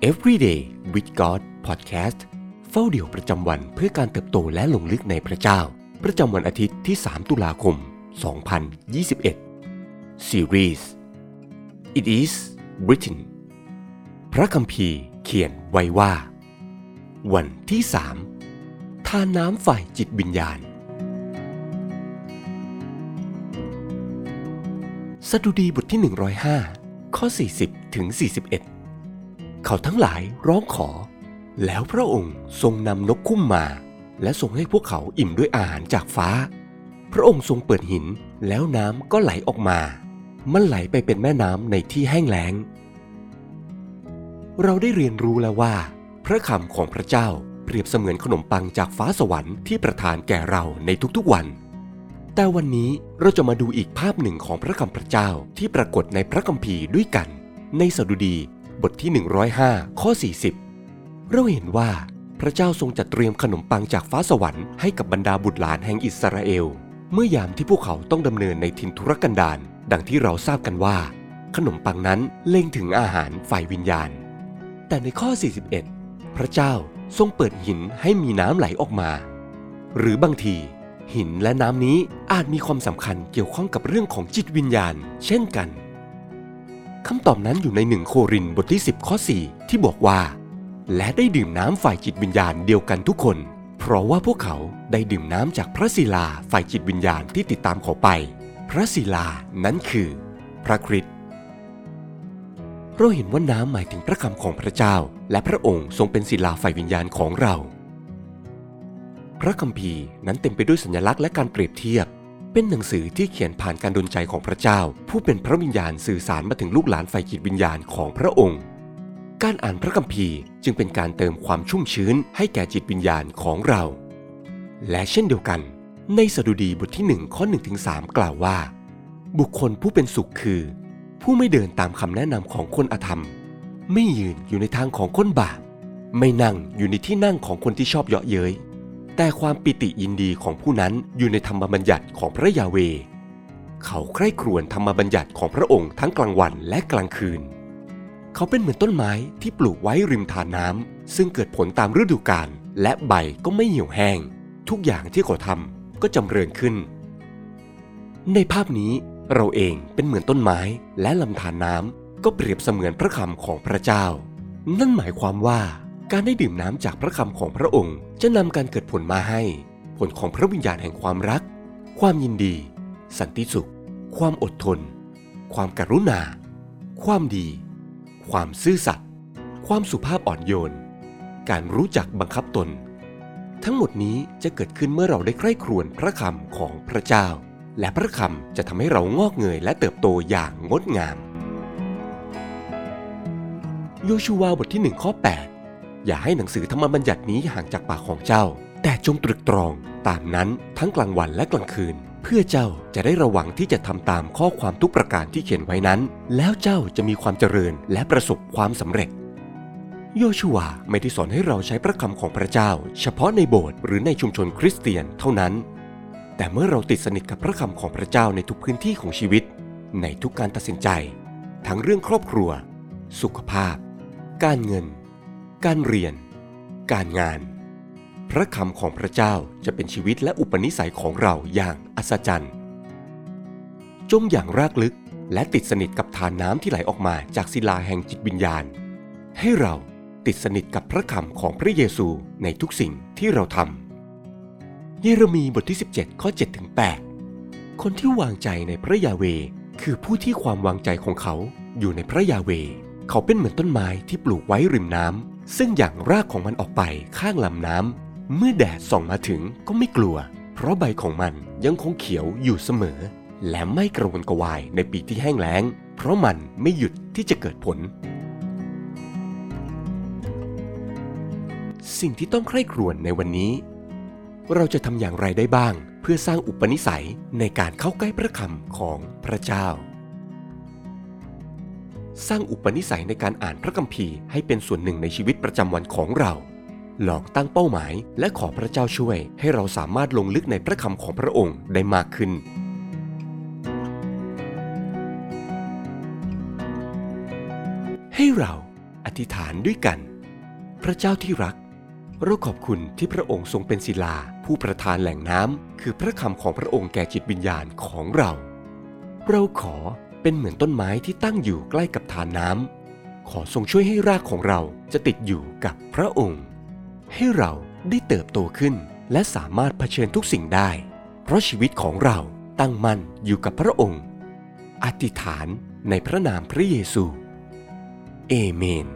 Everyday with God Podcast เฝ้าเดี่ยวประจำวันเพื่อการเติบโตและหลงลึกในพระเจ้า ประจำวันอาทิตย์ที่ 3 ตุลาคม 2021 Series It is written พระคัมภีร์เขียนไว้ว่า วันที่ 3 ทานน้ำฝ่ายจิตวิญญาณ สดุดีบทที่ 105 ข้อ 40 ถึง 41 เขาทั้งหลายร้องขอ แล้วพระองค์ทรงนำนกคุ้มมา และทรงให้พวกเขาอิ่มด้วยอาหารจากฟ้า พระองค์ทรงเปิดหินแล้วน้ำก็ไหลออกมา มันไหลไปเป็นแม่น้ำในที่แห้งแล้ง เราได้เรียนรู้แล้วว่า พระคำของพระเจ้าเปรียบเสมือนขนมปังจากฟ้าสวรรค์ที่ประทานแก่เราในทุกๆวัน แต่วันนี้เราจะมาดูอีกภาพหนึ่งของพระคำพระเจ้าที่ปรากฏในพระคัมภีร์ด้วยกัน ในสดุดี บทที่ 105 ข้อ 40 เราเห็นว่าพระเจ้าทรงจัดเตรียมขนมปังจากฟ้าสวรรค์ให้กับบรรดาบุตรหลานแห่งอิสราเอล เมื่อยามที่พวกเขาต้องดำเนินในถิ่นทุรกันดารดังที่เราทราบกันว่า ขนมปังนั้นเล็งถึงอาหารฝ่ายวิญญาณ แต่ในข้อ 41 พระเจ้าทรงเปิดหินให้มีน้ำไหลออกมา หรือบางที หินและน้ำนี้อาจมีความสำคัญเกี่ยวข้องกับเรื่องของจิตวิญญาณ เช่นกัน คำตอบนั้นอยู่ในหนึ่งโครินบทที่ 10 ข้อ 4 ที่บอกว่า และได้ดื่มน้ำฝ่ายจิตวิญญาณเดียวกันทุกคน เพราะว่าพวกเขาได้ดื่มน้ำจากพระศิลาฝ่ายจิตวิญญาณที่ติดตามเขาไป พระศิลานั้นคือ พระคริสต์เราเห็นว่าน้ำหมายถึงพระคำของพระเจ้า และพระองค์ทรงเป็นศิลาฝ่ายวิญญาณของเรา พระคัมภีร์นั้นเต็มไปด้วยสัญลักษณ์และการเปรียบเทียบ เป็นหนังสือที่เขียนผ่านการดลใจของพระเจ้า ผู้เป็นพระวิญญาณสื่อสารมาถึงลูกหลานฝ่ายจิตวิญญาณของพระองค์ การอ่านพระคัมภีร์จึงเป็นการเติมความชุ่มชื้นให้แก่จิตวิญญาณของเรา และเช่นเดียวกัน ในสดุดีบทที่1ข้อ1ถึง3กล่าวว่า บุคคลผู้เป็นสุขคือ ผู้ไม่เดินตามคำแนะนำของคนอธรรม ไม่ยืนอยู่ในทางของคนบาปไม่นั่งอยู่ในที่นั่งของคนที่ชอบเยาะเย้ย แต่ความปิติยินดีของผู้นั้นอยู่ในธรรมบัญญัติของพระยาเว เขาใคร่ครวญธรรมบัญญัติของพระองค์ทั้งกลางวันและกลางคืน เขาเป็นเหมือนต้นไม้ที่ปลูกไว้ริมทานน้ำซึ่งเกิดผลตามฤดูกาลและใบก็ไม่เหี่ยวแห้ง ทุกอย่างที่เขาทำก็จำเริญขึ้น ในภาพนี้เราเองเป็นเหมือนต้นไม้และลำธารน้ำก็เปรียบเสมือนพระคำของพระเจ้า นั่นหมายความว่า การได้ดื่มน้ำจากพระคำของพระองค์จะนำการเกิดผลมาให้ ผลของพระวิญญาณแห่งความรัก ความยินดี สันติสุข ความอดทน ความกรุณา ความดี ความซื่อสัตย์ความสุภาพอ่อนโยน การรู้จักบังคับตน ทั้งหมดนี้จะเกิดขึ้นเมื่อเราได้ใคร่ครวญพระคำของพระเจ้า และพระคำจะทำให้เรางอกเงยและเติบโตอย่างงดงาม โยชูวาบทที่1ข้อ8 อย่าให้หนังสือธรรมบัญญัตินี้ห่างจากปากของเจ้า แต่จงตรึกตรองตามนั้นทั้งกลางวันและกลางคืน เพื่อเจ้าจะได้ระวังที่จะทำตามข้อความทุกประการที่เขียนไว้นั้น แล้วเจ้าจะมีความเจริญและประสบความสำเร็จโยชูวไม่ได้สอนให้เราใช้พระคำของพระเจ้า เฉพาะในโบสถ์หรือในชุมชนคริสเตียนเท่านั้น แต่เมื่อเราติดสนิทกับพระคำของพระเจ้าในทุกพื้นที่ของชีวิต ในทุกการตัดสินใจ ทั้งเรื่องครอบครัว สุขภาพ การเงิน การเรียน การงาน พระคำของพระเจ้าจะเป็นชีวิตและอุปนิสัยของเราอย่างอัศจรรย์จงอย่างรากลึกและติดสนิทกับทานน้ำที่ไหลออกมาจากศิลาแห่งจิตวิญญาณ ให้เราติดสนิทกับพระคำของพระเยซูในทุกสิ่งที่เราทำ เยเรมีบทที่ 17 ข้อ7ถึง8คนที่วางใจในพระยาเวคือผู้ที่ความวางใจของเขาอยู่ในพระยาเว เขาเป็นเหมือนต้นไม้ที่ปลูกไว้ริมน้ำ ซึ่งอย่างรากของมันออกไปข้างลำน้ำเมื่อแดดส่องมาถึงก็ไม่กลัว เพราะใบของมันยังคงเขียวอยู่เสมอ และไม่กระวนกระวายในปีที่แห้งแล้ง เพราะมันไม่หยุดที่จะเกิดผล สิ่งที่ต้องใคร่ครวญในวันนี้ เราจะทำอย่างไรได้บ้าง เพื่อสร้างอุปนิสัยในการเข้าใกล้พระคำของพระเจ้า สร้างอุปนิสัยในการอ่านพระคัมภีร์ให้เป็นส่วนหนึ่งในชีวิตประจำวันของเรา ลองตั้งเป้าหมาย และขอพระเจ้าช่วย ให้เราสามารถลงลึกในพระคำของพระองค์ได้มากขึ้น ให้เราออธิษฐานด้วยกัน พระเจ้าที่รัก เราขอบคุณที่พระองค์ทรงเป็นศิลา ผู้ประทานแหล่งน้ำคือพระคำของพระองค์แก่จิตวิญญาณของเรา เราขอ เป็นเหมือนต้นไม้ที่ตั้งอยู่ใกล้กับทานน้ำขอทรงช่วยให้รากของเราจะติดอยู่กับพระองค์ ให้เราได้เติบโตขึ้น และสามารถเผชิญทุกสิ่งได้ เพราะชีวิตของเราตั้งมั่นอยู่กับพระองค์ อธิษฐานในพระนามพระเยซู เอเมน